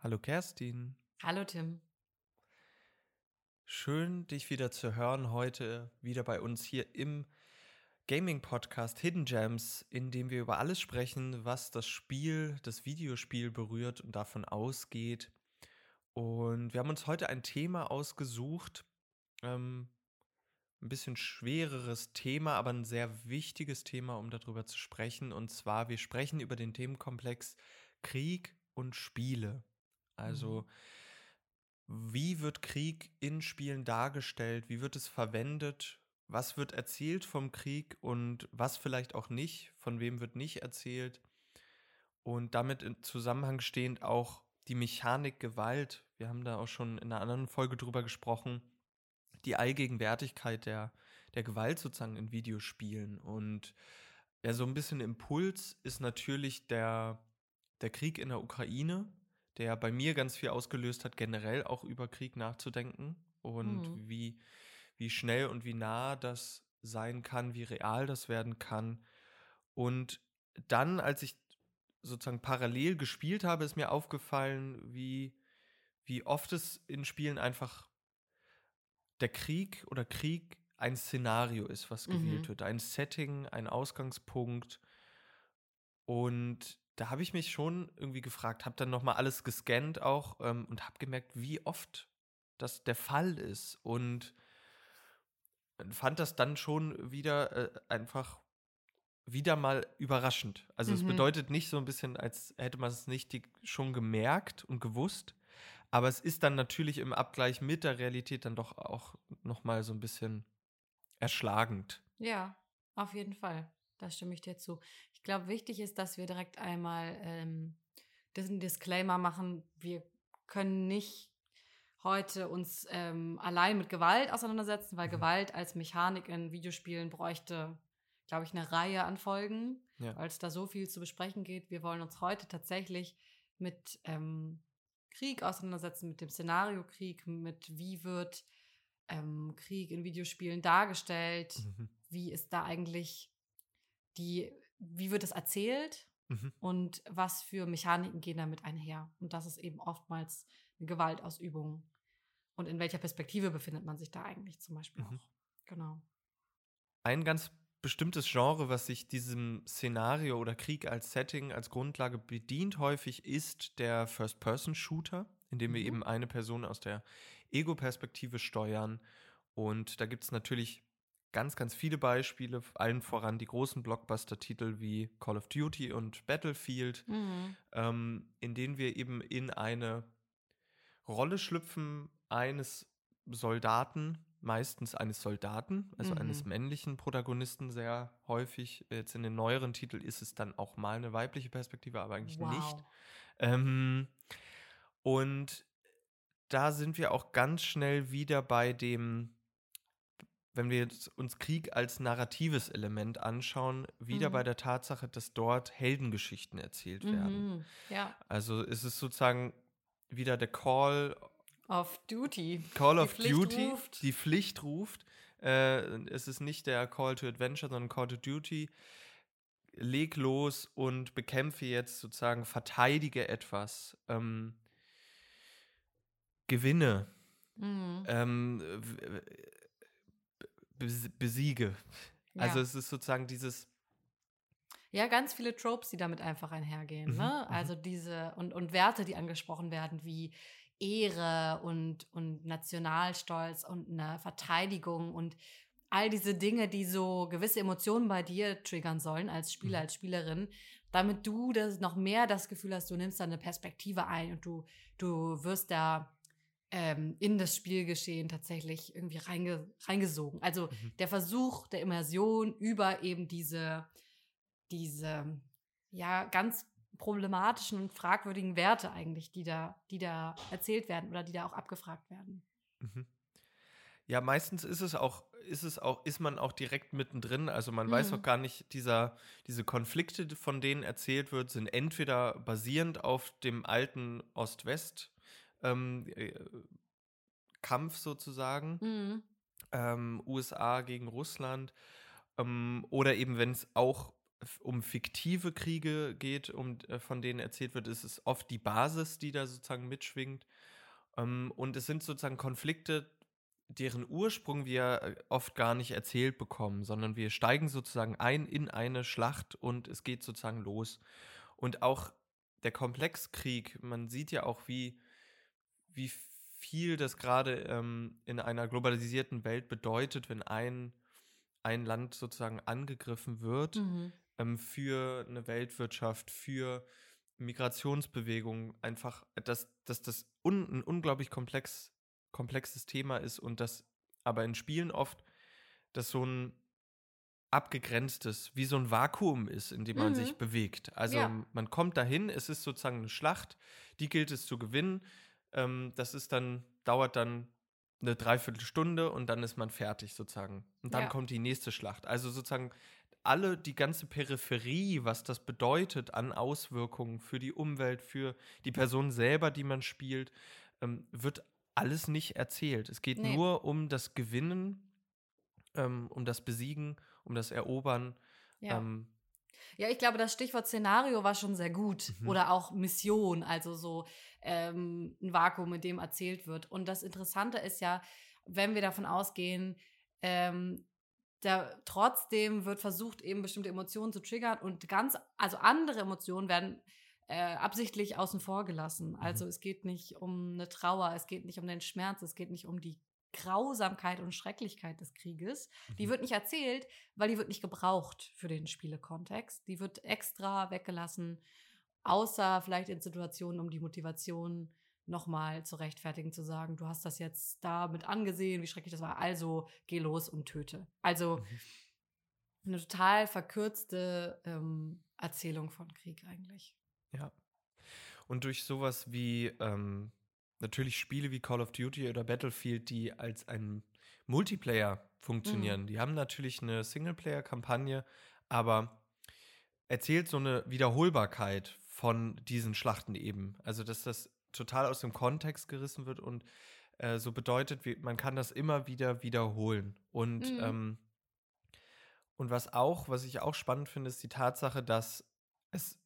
Hallo Kerstin. Hallo Tim. Schön, dich wieder zu hören heute wieder bei uns hier im Gaming-Podcast Hidden Gems, in dem wir über alles sprechen, was das Spiel, das Videospiel berührt und davon ausgeht. Und wir haben uns heute ein Thema ausgesucht, ähm, ein bisschen schwereres Thema, aber ein sehr wichtiges Thema, um darüber zu sprechen. Und zwar, wir sprechen über den Themenkomplex Krieg und Spiele. Also, Mhm. wie wird Krieg in Spielen dargestellt? Wie wird es verwendet? Was wird erzählt vom Krieg und was vielleicht auch nicht? Von wem wird nicht erzählt? Und damit in Zusammenhang stehend auch die Mechanik Gewalt. Wir haben da auch schon in einer anderen Folge drüber gesprochen. Die Allgegenwärtigkeit der, der Gewalt sozusagen in Videospielen. Und ja, so ein bisschen Impuls ist natürlich der, der Krieg in der Ukraine, der bei mir ganz viel ausgelöst hat, generell auch über Krieg nachzudenken und Mhm. wie, wie schnell und wie nah das sein kann, wie real das werden kann. Und dann, als ich sozusagen parallel gespielt habe, ist mir aufgefallen, wie, wie oft es in Spielen einfach der Krieg oder Krieg ein Szenario ist, was gewählt Mhm. wird. Ein Setting, ein Ausgangspunkt. Und da habe ich mich schon irgendwie gefragt, habe dann nochmal alles gescannt auch ähm, und habe gemerkt, wie oft das der Fall ist. Und fand das dann schon wieder äh, einfach wieder mal überraschend. Also es Mhm. bedeutet nicht so ein bisschen, als hätte man es nicht die, schon gemerkt und gewusst, aber es ist dann natürlich im Abgleich mit der Realität dann doch auch noch mal so ein bisschen erschlagend. Ja, auf jeden Fall. Da stimme ich dir zu. Ich glaube, wichtig ist, dass wir direkt einmal ähm, diesen Disclaimer machen. Wir können nicht heute uns ähm, allein mit Gewalt auseinandersetzen, weil Mhm. Gewalt als Mechanik in Videospielen bräuchte, glaube ich, eine Reihe an Folgen, Ja. weil es da so viel zu besprechen geht. Wir wollen uns heute tatsächlich mit ähm, Krieg auseinandersetzen, mit dem Szenario Krieg, mit wie wird ähm, Krieg in Videospielen dargestellt, Mhm. wie ist da eigentlich die, wie wird es erzählt Mhm. und was für Mechaniken gehen damit einher. Und das ist eben oftmals eine Gewaltausübung. Und in welcher Perspektive befindet man sich da eigentlich zum Beispiel Mhm. auch? Genau. Ein ganz bestimmtes Genre, was sich diesem Szenario oder Krieg als Setting, als Grundlage bedient, häufig ist der First-Person-Shooter, in dem wir Mhm. eben eine Person aus der Ego-Perspektive steuern. Und da gibt es natürlich ganz, ganz viele Beispiele, allen voran die großen Blockbuster-Titel wie Call of Duty und Battlefield, Mhm. ähm, in denen wir eben in eine Rolle schlüpfen eines Soldaten, meistens eines Soldaten, also eines Mhm. männlichen Protagonisten sehr häufig. Jetzt in den neueren Titeln ist es dann auch mal eine weibliche Perspektive, aber eigentlich nicht. Wow. Ähm, und da sind wir auch ganz schnell wieder bei dem, wenn wir jetzt uns Krieg als narratives Element anschauen, wieder Mhm. bei der Tatsache, dass dort Heldengeschichten erzählt werden. Mhm. Ja, Also es ist sozusagen wieder der Call, auf Duty. Call Die of Pflicht Duty, ruft. die Pflicht ruft. Äh, es ist nicht der Call to Adventure, sondern Call to Duty. Leg los und bekämpfe jetzt sozusagen, verteidige etwas, ähm, gewinne, Mhm. ähm, besiege. Also Ja. es ist sozusagen dieses, Ja, ganz viele Tropes, die damit einfach einhergehen. Mhm, Ne? mhm. Also diese und, und Werte, die angesprochen werden, wie Ehre und, und Nationalstolz und eine Verteidigung und all diese Dinge, die so gewisse Emotionen bei dir triggern sollen als Spieler, Mhm. als Spielerin, damit du das noch mehr das Gefühl hast, du nimmst da eine Perspektive ein und du, du wirst da ähm, in das Spielgeschehen tatsächlich irgendwie reinge, reingesogen. Also Mhm. der Versuch der Immersion über eben diese, diese ja ganz problematischen und fragwürdigen Werte eigentlich, die da, die da erzählt werden oder die da auch abgefragt werden. Mhm. Ja, meistens ist es auch, ist es auch, ist man auch direkt mittendrin. Also man weiß Mhm. auch gar nicht, dieser, diese Konflikte, von denen erzählt wird, sind entweder basierend auf dem alten Ost-West ähm, äh, Kampf sozusagen, Mhm. ähm, USA gegen Russland, ähm, oder eben wenn es auch um fiktive Kriege geht, um, äh, von denen erzählt wird, ist es oft die Basis, die da sozusagen mitschwingt. Ähm, und es sind sozusagen Konflikte, deren Ursprung wir äh, oft gar nicht erzählt bekommen, sondern wir steigen sozusagen ein in eine Schlacht und es geht sozusagen los. Und auch der Komplexkrieg, man sieht ja auch, wie, wie viel das gerade ähm, in einer globalisierten Welt bedeutet, wenn ein, ein Land sozusagen angegriffen wird Mhm. ähm, für eine Weltwirtschaft, für Migrationsbewegungen, einfach, dass, dass das un, ein unglaublich komplex, komplexes Thema ist und das aber in Spielen oft das so ein abgegrenztes, wie so ein Vakuum ist, in dem man Mhm. sich bewegt. Also Ja. man kommt dahin, es ist sozusagen eine Schlacht, die gilt es zu gewinnen. Ähm, das ist dann, dauert dann eine Dreiviertelstunde und dann ist man fertig sozusagen. Und dann Ja. kommt die nächste Schlacht. Also sozusagen alle, die ganze Peripherie, was das bedeutet an Auswirkungen für die Umwelt, für die Person selber, die man spielt, ähm, wird alles nicht erzählt. Es geht Nee. nur um das Gewinnen, ähm, um das Besiegen, um das Erobern. Ja. Ähm, Ja, ich glaube, das Stichwort Szenario war schon sehr gut. Mhm. Oder auch Mission, also so ähm, ein Vakuum, in dem erzählt wird. Und das Interessante ist ja, wenn wir davon ausgehen, ähm, da trotzdem wird versucht, eben bestimmte Emotionen zu triggern und ganz, also andere Emotionen werden äh, absichtlich außen vor gelassen. Also es geht nicht um eine Trauer, es geht nicht um den Schmerz, es geht nicht um die Grausamkeit und Schrecklichkeit des Krieges. Die Mhm. wird nicht erzählt, weil die wird nicht gebraucht für den Spielekontext. Die wird extra weggelassen, außer vielleicht in Situationen, um die Motivation nochmal zu rechtfertigen, zu sagen, du hast das jetzt damit angesehen, wie schrecklich das war, also geh los und töte. Also Mhm. eine total verkürzte ähm, Erzählung von Krieg eigentlich. Ja. Und durch sowas wie ähm, natürlich Spiele wie Call of Duty oder Battlefield, die als ein Multiplayer funktionieren. Die haben natürlich eine Singleplayer-Kampagne, aber erzählt so eine Wiederholbarkeit von diesen Schlachten eben. Also, dass das total aus dem Kontext gerissen wird und äh, so bedeutet, wie, man kann das immer wieder wiederholen. Und, Mhm. ähm, und was auch, was ich auch spannend finde, ist die Tatsache, dass es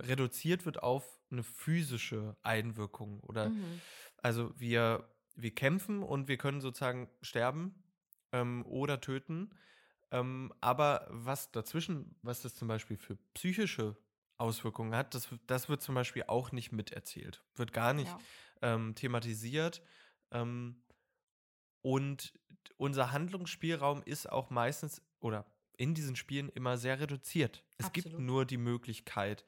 reduziert wird auf eine physische Einwirkung oder Mhm. also wir, wir kämpfen und wir können sozusagen sterben ähm, oder töten. Ähm, aber was dazwischen, was das zum Beispiel für psychische Auswirkungen hat, das, das wird zum Beispiel auch nicht miterzählt. Wird gar nicht Ja. ähm, thematisiert. Ähm, und unser Handlungsspielraum ist auch meistens oder in diesen Spielen immer sehr reduziert. Es gibt Absolut. nur die Möglichkeit,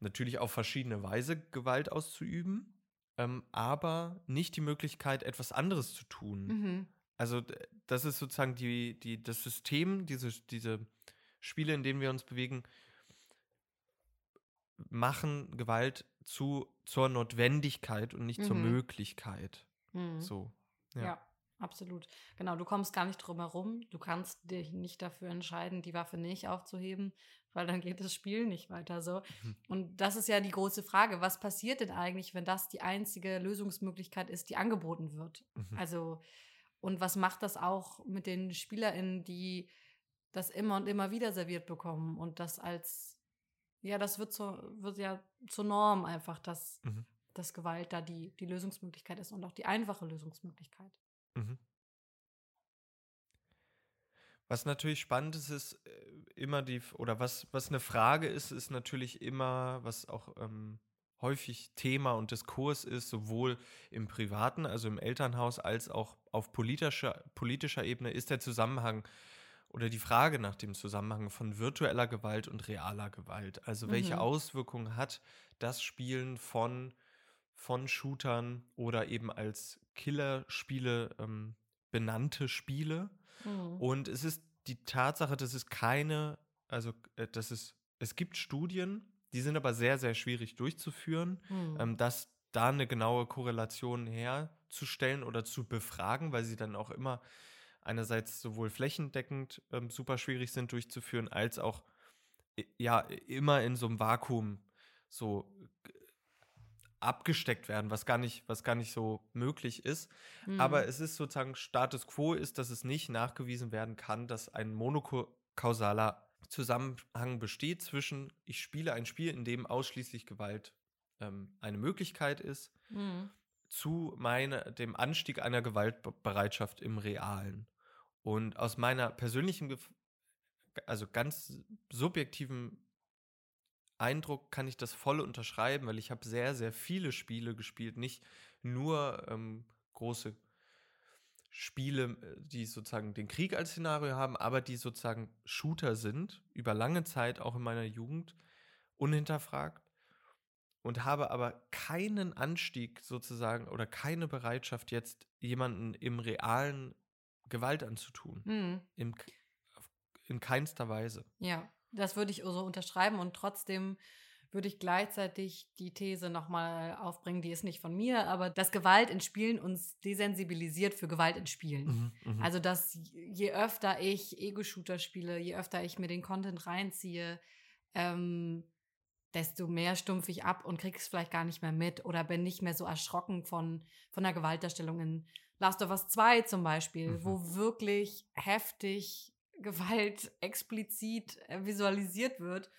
natürlich auf verschiedene Weise Gewalt auszuüben, ähm, aber nicht die Möglichkeit, etwas anderes zu tun. Mhm. Also das ist sozusagen die, die, das System, diese, diese Spiele, in denen wir uns bewegen, machen Gewalt zu, zur Notwendigkeit und nicht zur Mhm. Möglichkeit. Mhm. So. Ja. Ja. absolut. Genau, du kommst gar nicht drum herum. Du kannst dich nicht dafür entscheiden, die Waffe nicht aufzuheben, weil dann geht das Spiel nicht weiter so. Mhm. Und das ist ja die große Frage. Was passiert denn eigentlich, wenn das die einzige Lösungsmöglichkeit ist, die angeboten wird? Mhm. Also, und was macht das auch mit den SpielerInnen, die das immer und immer wieder serviert bekommen und das als, ja, das wird, zur, wird ja zur Norm einfach, dass, Mhm. dass Gewalt da die, die Lösungsmöglichkeit ist und auch die einfache Lösungsmöglichkeit. Mhm. Was natürlich spannend ist, ist äh, immer die, oder was, was eine Frage ist, ist natürlich immer, was auch ähm, häufig Thema und Diskurs ist, sowohl im Privaten, also im Elternhaus, als auch auf politischer, politischer Ebene, ist der Zusammenhang oder die Frage nach dem Zusammenhang von virtueller Gewalt und realer Gewalt. Also welche Mhm. Auswirkungen hat das Spielen von, von Shootern oder eben als Killerspiele ähm, benannte Spiele? Mhm. Und es ist die Tatsache, dass es keine, also äh, dass es, es gibt Studien, die sind aber sehr, sehr schwierig durchzuführen, Mhm. ähm, dass da eine genaue Korrelation herzustellen oder zu befragen, weil sie dann auch immer einerseits sowohl flächendeckend ähm, super schwierig sind durchzuführen, als auch i- ja immer in so einem Vakuum so g- abgesteckt werden, was gar nicht, was gar nicht so möglich ist. Aber Mhm. es ist sozusagen Status quo ist, dass es nicht nachgewiesen werden kann, dass ein monokausaler Zusammenhang besteht zwischen, ich spiele ein Spiel, in dem ausschließlich Gewalt ähm, eine Möglichkeit ist, Mhm. zu meine, dem Anstieg einer Gewaltbereitschaft im Realen. Und aus meiner persönlichen, also ganz subjektiven Eindruck kann ich das voll unterschreiben, weil ich habe sehr, sehr viele Spiele gespielt, nicht nur ähm, große Spiele, äh, die sozusagen den Krieg als Szenario haben, aber die sozusagen Shooter sind, über lange Zeit, auch in meiner Jugend, unhinterfragt und habe aber keinen Anstieg sozusagen oder keine Bereitschaft, jetzt jemanden im realen Gewalt anzutun. Mhm. Im, in keinster Weise. Ja, das würde ich so unterschreiben und trotzdem würde ich gleichzeitig die These nochmal aufbringen, die ist nicht von mir, aber dass Gewalt in Spielen uns desensibilisiert für Gewalt in Spielen. Mhm, Also, dass je öfter ich Ego-Shooter spiele, je öfter ich mir den Content reinziehe, ähm, desto mehr stumpf ich ab und krieg's vielleicht gar nicht mehr mit oder bin nicht mehr so erschrocken von, von der Gewaltdarstellung in Last of Us 2 zum Beispiel, Mhm. wo wirklich heftig Gewalt explizit äh, visualisiert wird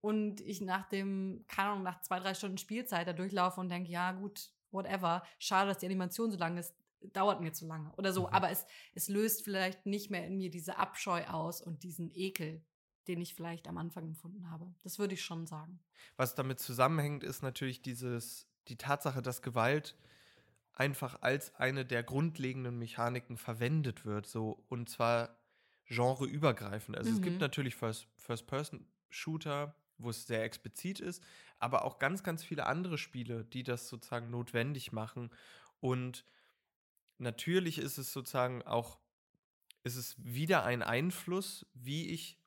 und ich nach dem, keine Ahnung, nach zwei, drei Stunden Spielzeit da durchlaufe und denke, ja gut, whatever, schade, dass die Animation so lang ist, dauert mir zu lange oder so, Mhm. aber es, es löst vielleicht nicht mehr in mir diese Abscheu aus und diesen Ekel, den ich vielleicht am Anfang empfunden habe. Das würde ich schon sagen. Was damit zusammenhängt, ist natürlich dieses, die Tatsache, dass Gewalt einfach als eine der grundlegenden Mechaniken verwendet wird, so und zwar genreübergreifend. Also es Mhm. gibt natürlich First- First-Person-Shooter, wo es sehr explizit ist, aber auch ganz, ganz viele andere Spiele, die das sozusagen notwendig machen. Und natürlich ist es sozusagen auch, ist es wieder ein Einfluss, wie ich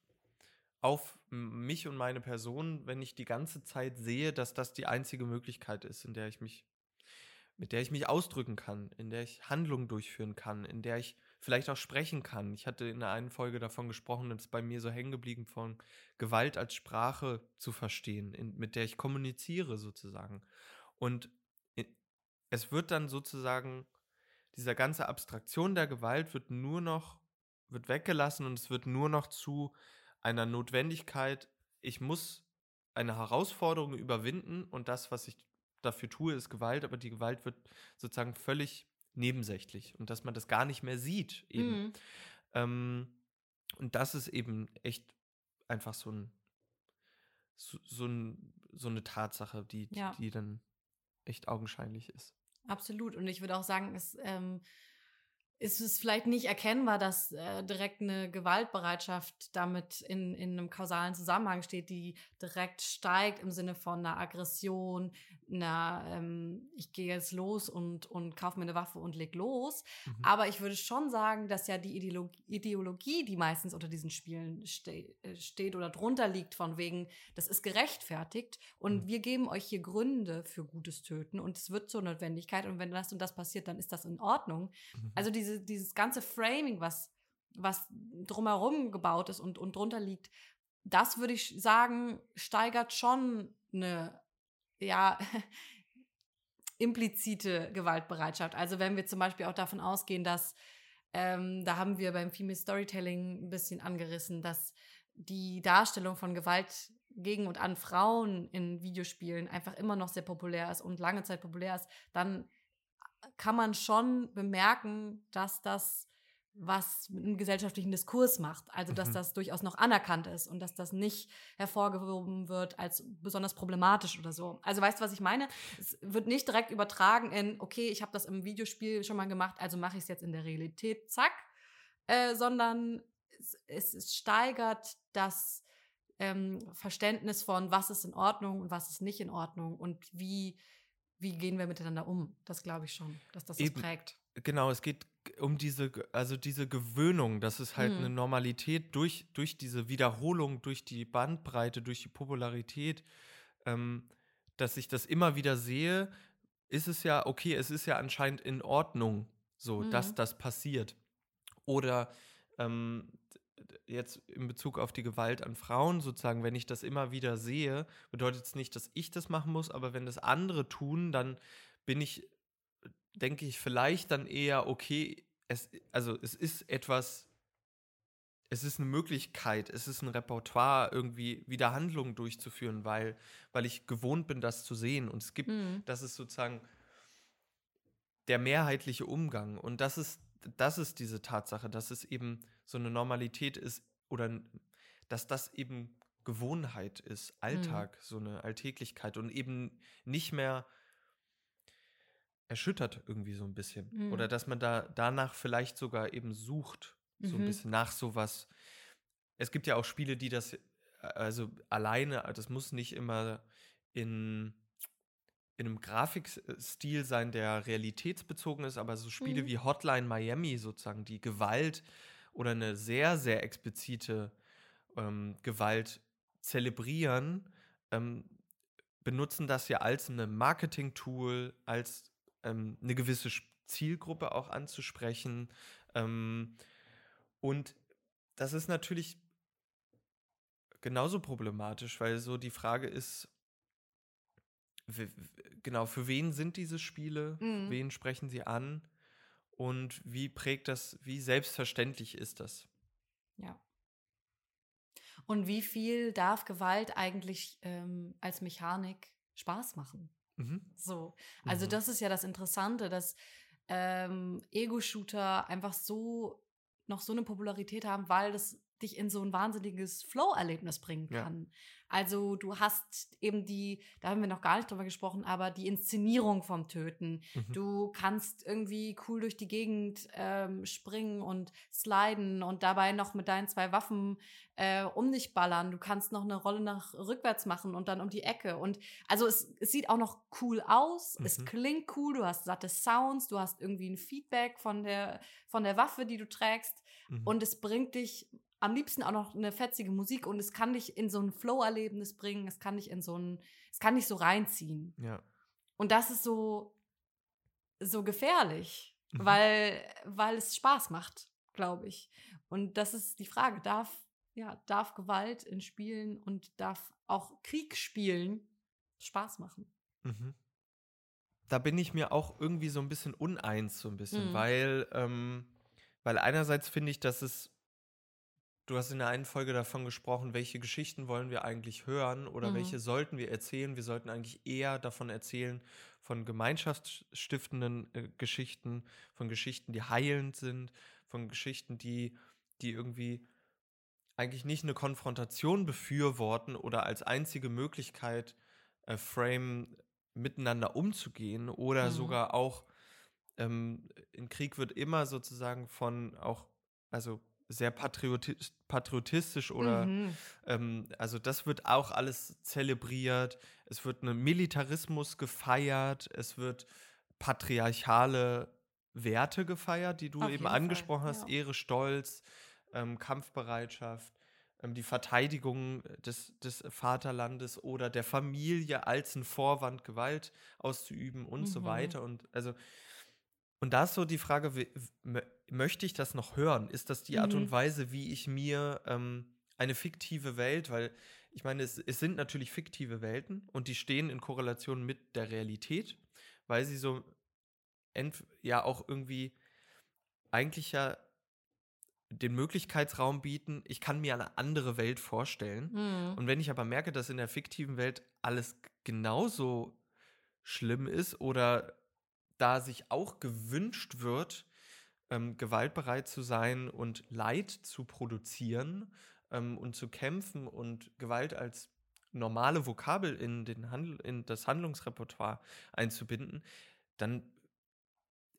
auf mich und meine Person, wenn ich die ganze Zeit sehe, dass das die einzige Möglichkeit ist, in der ich mich, mit der ich mich ausdrücken kann, in der ich Handlungen durchführen kann, in der ich vielleicht auch sprechen kann. Ich hatte in der einen Folge davon gesprochen, und es bei mir so hängen geblieben, von Gewalt als Sprache zu verstehen, in, mit der ich kommuniziere sozusagen. Und es wird dann sozusagen, dieser ganze Abstraktion der Gewalt wird nur noch, wird weggelassen und es wird nur noch zu einer Notwendigkeit, ich muss eine Herausforderung überwinden und das, was ich dafür tue, ist Gewalt, aber die Gewalt wird sozusagen völlig nebensächlich und dass man das gar nicht mehr sieht eben. Mhm. Ähm, und das ist eben echt einfach so ein so, so, ein, so eine Tatsache, die, die- Ja. die dann echt augenscheinlich ist. Absolut. Und ich würde auch sagen, es ähm, ist es vielleicht nicht erkennbar, dass äh, direkt eine Gewaltbereitschaft damit in, in einem kausalen Zusammenhang steht, die direkt steigt im Sinne von einer Aggression, einer, ähm, ich gehe jetzt los und, und kaufe mir eine Waffe und leg los. Mhm. Aber ich würde schon sagen, dass ja die Ideologie, Ideologie die meistens unter diesen Spielen ste äh, steht oder drunter liegt, von wegen, das ist gerechtfertigt und Mhm. wir geben euch hier Gründe für gutes Töten und es wird zur Notwendigkeit und wenn das und das passiert, dann ist das in Ordnung. Mhm. Also diese, dieses ganze Framing, was, was drumherum gebaut ist und, und drunter liegt, das würde ich sagen, steigert schon eine, ja, implizite Gewaltbereitschaft. Also wenn wir zum Beispiel auch davon ausgehen, dass, ähm, da haben wir beim Female Storytelling ein bisschen angerissen, dass die Darstellung von Gewalt gegen und an Frauen in Videospielen einfach immer noch sehr populär ist und lange Zeit populär ist, dann kann man schon bemerken, dass das was mit einem gesellschaftlichen Diskurs macht. Also, dass Mhm. das durchaus noch anerkannt ist und dass das nicht hervorgehoben wird als besonders problematisch oder so. Also, weißt du, was ich meine? Es wird nicht direkt übertragen in, okay, ich habe das im Videospiel schon mal gemacht, also mache ich es jetzt in der Realität, zack, äh, sondern es, es, es steigert das ähm, Verständnis von, was ist in Ordnung und was ist nicht in Ordnung und wie, wie gehen wir miteinander um. Das glaube ich schon, dass das das Eben. prägt. Genau, es geht um diese, also diese Gewöhnung, dass es halt Mhm. eine Normalität durch, durch diese Wiederholung, durch die Bandbreite, durch die Popularität, ähm, dass ich das immer wieder sehe, ist es ja, okay, es ist ja anscheinend in Ordnung, so, dass Mhm. das passiert. Oder ähm, jetzt in Bezug auf die Gewalt an Frauen sozusagen, wenn ich das immer wieder sehe, bedeutet es nicht, dass ich das machen muss, aber wenn das andere tun, dann bin ich denke ich vielleicht dann eher, okay, es, also es ist etwas, es ist eine Möglichkeit, es ist ein Repertoire, irgendwie wieder Handlungen durchzuführen, weil, weil ich gewohnt bin, das zu sehen. Und es gibt, Mhm. das ist sozusagen der mehrheitliche Umgang. Und das ist, das ist diese Tatsache, dass es eben so eine Normalität ist oder dass das eben Gewohnheit ist, Alltag, so eine Alltäglichkeit und eben nicht mehr erschüttert irgendwie so ein bisschen. Mhm. Oder dass man da danach vielleicht sogar eben sucht, so ein Mhm. bisschen nach sowas. Es gibt ja auch Spiele, die das, also alleine, das muss nicht immer in, in einem Grafikstil sein, der realitätsbezogen ist, aber so Spiele Mhm. wie Hotline Miami sozusagen, die Gewalt oder eine sehr, sehr explizite ähm, Gewalt zelebrieren, ähm, benutzen das ja als ein Marketing-Tool, als ähm, eine gewisse Zielgruppe auch anzusprechen. Ähm, und das ist natürlich genauso problematisch, weil so die Frage ist, genau, für wen sind diese Spiele? Mhm. Wen sprechen sie an? Und wie prägt das, wie selbstverständlich ist das? Ja. Und wie viel darf Gewalt eigentlich ähm, als Mechanik Spaß machen? Mhm. So. Also, Mhm. das ist ja das Interessante, dass ähm, Ego-Shooter einfach so noch so eine Popularität haben, weil das dich in so ein wahnsinniges Flow-Erlebnis bringen Ja. kann. Also du hast eben die, da haben wir noch gar nicht drüber gesprochen, aber die Inszenierung vom Töten. Mhm. Du kannst irgendwie cool durch die Gegend ähm, springen und sliden und dabei noch mit deinen zwei Waffen äh, um dich ballern. Du kannst noch eine Rolle nach rückwärts machen und dann um die Ecke. Und also es, es sieht auch noch cool aus, es Mhm. klingt cool, du hast satte Sounds, du hast irgendwie ein Feedback von der, von der Waffe, die du trägst. Mhm. Und es bringt dich am liebsten auch noch eine fetzige Musik und es kann dich in so ein Flow-Erlebnis bringen, es kann dich in so ein, es kann dich so reinziehen. ja. Und das ist so, so gefährlich, Mhm. weil, weil es Spaß macht, glaube ich. Und das ist die Frage, darf, ja, darf Gewalt in Spielen und darf auch Krieg spielen Spaß machen? Mhm. Da bin ich mir auch irgendwie so ein bisschen uneins, so ein bisschen, Mhm. weil, ähm, weil einerseits finde ich, dass es, du hast in der einen Folge davon gesprochen, welche Geschichten wollen wir eigentlich hören oder Mhm. welche sollten wir erzählen. Wir sollten eigentlich eher davon erzählen, von gemeinschaftsstiftenden äh, Geschichten, von Geschichten, die heilend sind, von Geschichten, die, die irgendwie eigentlich nicht eine Konfrontation befürworten oder als einzige Möglichkeit äh, frame, miteinander umzugehen oder Mhm. sogar auch ähm, in Krieg wird immer sozusagen von auch, also sehr patrioti patriotistisch oder Mhm. ähm, also das wird auch alles zelebriert. Es wird ein Militarismus gefeiert. Es wird patriarchale Werte gefeiert, die du Auf eben jeden Fall, angesprochen hast. ja. Ehre, Stolz, ähm, Kampfbereitschaft, ähm, die Verteidigung des, des Vaterlandes oder der Familie als ein Vorwand, Gewalt auszuüben und so Mhm. weiter. Und also und da ist so die Frage, wie- möchte ich das noch hören? Ist das die Art Mhm. und Weise, wie ich mir ähm, eine fiktive Welt, weil ich meine, es, es sind natürlich fiktive Welten und die stehen in Korrelation mit der Realität, weil sie so ja auch irgendwie eigentlich ja den Möglichkeitsraum bieten, ich kann mir eine andere Welt vorstellen. Mhm. Und wenn ich aber merke, dass in der fiktiven Welt alles genauso schlimm ist oder da sich auch gewünscht wird, ähm, gewaltbereit zu sein und Leid zu produzieren ähm, und zu kämpfen und Gewalt als normale Vokabel in, den Handl in das Handlungsrepertoire einzubinden, dann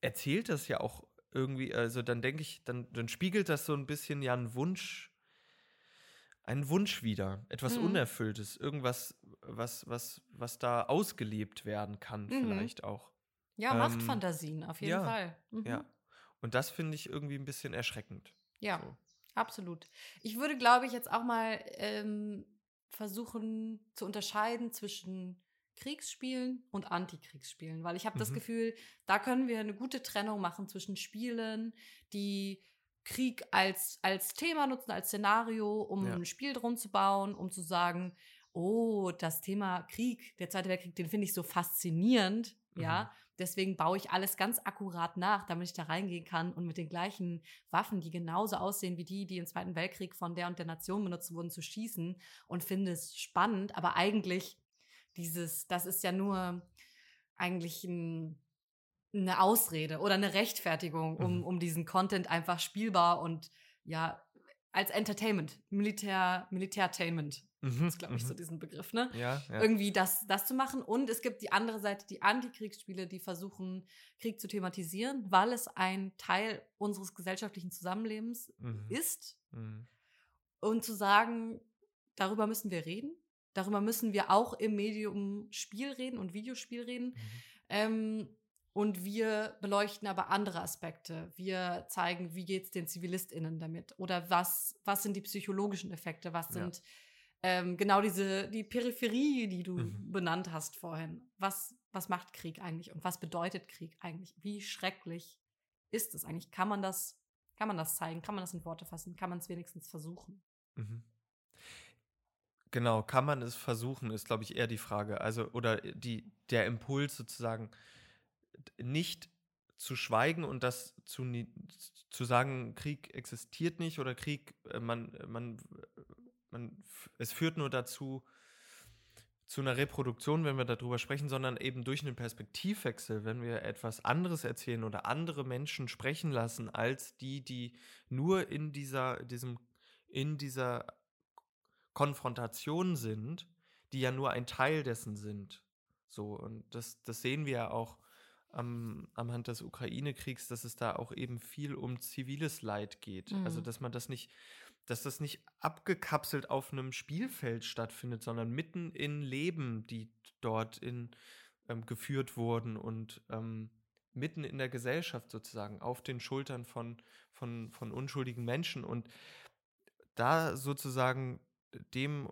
erzählt das ja auch irgendwie, also dann denke ich, dann, dann spiegelt das so ein bisschen ja einen Wunsch, einen Wunsch wieder, etwas Mhm. Unerfülltes, irgendwas, was, was, was da ausgelebt werden kann, Mhm. vielleicht auch. Ja, Ähm, Machtfantasien, auf jeden ja, Fall. Mhm. Ja. Und das finde ich irgendwie ein bisschen erschreckend. Ja, So. absolut. Ich würde, glaube ich, jetzt auch mal ähm, versuchen zu unterscheiden zwischen Kriegsspielen und Antikriegsspielen, weil ich habe das Mhm. Gefühl, da können wir eine gute Trennung machen zwischen Spielen, die Krieg als, als Thema nutzen, als Szenario, um Ja. ein Spiel drum zu bauen, um zu sagen, oh, das Thema Krieg, der Zweite Weltkrieg, den finde ich so faszinierend, mhm. ja. Deswegen baue ich alles ganz akkurat nach, damit ich da reingehen kann und mit den gleichen Waffen, die genauso aussehen wie die, die im Zweiten Weltkrieg von der und der Nation benutzt wurden, zu schießen und finde es spannend. Aber eigentlich dieses, das ist ja nur eigentlich ein, eine Ausrede oder eine Rechtfertigung, um, mhm. um diesen Content einfach spielbar und ja, als Entertainment, Militär, Militärtainment. Mhm, das ist, glaube ich, so mhm. diesen Begriff, ne? Ja, ja. Irgendwie das, das zu machen. Und es gibt die andere Seite, die Antikriegsspiele, die versuchen, Krieg zu thematisieren, weil es ein Teil unseres gesellschaftlichen Zusammenlebens mhm. ist. Mhm. Und zu sagen, darüber müssen wir reden. Darüber müssen wir auch im Medium Spiel reden und Videospiel reden. Mhm. Ähm, und wir beleuchten aber andere Aspekte. Wir zeigen, wie geht es den ZivilistInnen damit? Oder was, was sind die psychologischen Effekte? Was sind ja. Ähm, genau diese, die Peripherie, die du mhm. benannt hast vorhin? Was, was macht Krieg eigentlich und was bedeutet Krieg eigentlich? Wie schrecklich ist es eigentlich? Kann man das, kann man das zeigen? Kann man das in Worte fassen? Kann man es wenigstens versuchen? Mhm. Genau, kann man es versuchen, ist, glaube ich, eher die Frage. Also, oder die, der Impuls sozusagen, nicht zu schweigen und das zu, zu sagen, Krieg existiert nicht oder Krieg, äh, man, man, man, es führt nur dazu, zu einer Reproduktion, wenn wir darüber sprechen, sondern eben durch einen Perspektivwechsel, wenn wir etwas anderes erzählen oder andere Menschen sprechen lassen als die, die nur in dieser, diesem, in dieser Konfrontation sind, die ja nur ein Teil dessen sind. So, und das, das sehen wir ja auch am, am Hand des Ukraine-Kriegs, dass es da auch eben viel um ziviles Leid geht. Also, mhm. Also, dass man das nicht, dass das nicht abgekapselt auf einem Spielfeld stattfindet, sondern mitten in Leben, die dort in, ähm, geführt wurden und ähm, mitten in der Gesellschaft sozusagen, auf den Schultern von, von, von unschuldigen Menschen. Und da sozusagen dem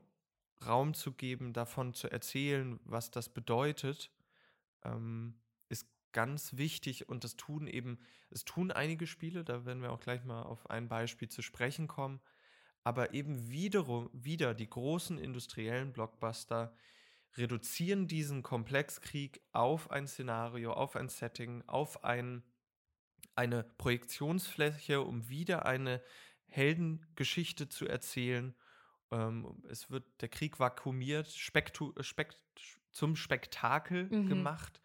Raum zu geben, davon zu erzählen, was das bedeutet, ähm, ganz wichtig und das tun eben, es tun einige Spiele, da werden wir auch gleich mal auf ein Beispiel zu sprechen kommen, aber eben wiederum, wieder die großen industriellen Blockbuster reduzieren diesen Komplexkrieg auf ein Szenario, auf ein Setting, auf ein, eine Projektionsfläche, um wieder eine Heldengeschichte zu erzählen. Ähm, es wird der Krieg vakuumiert, spektu, spekt, zum Spektakel mhm. gemacht.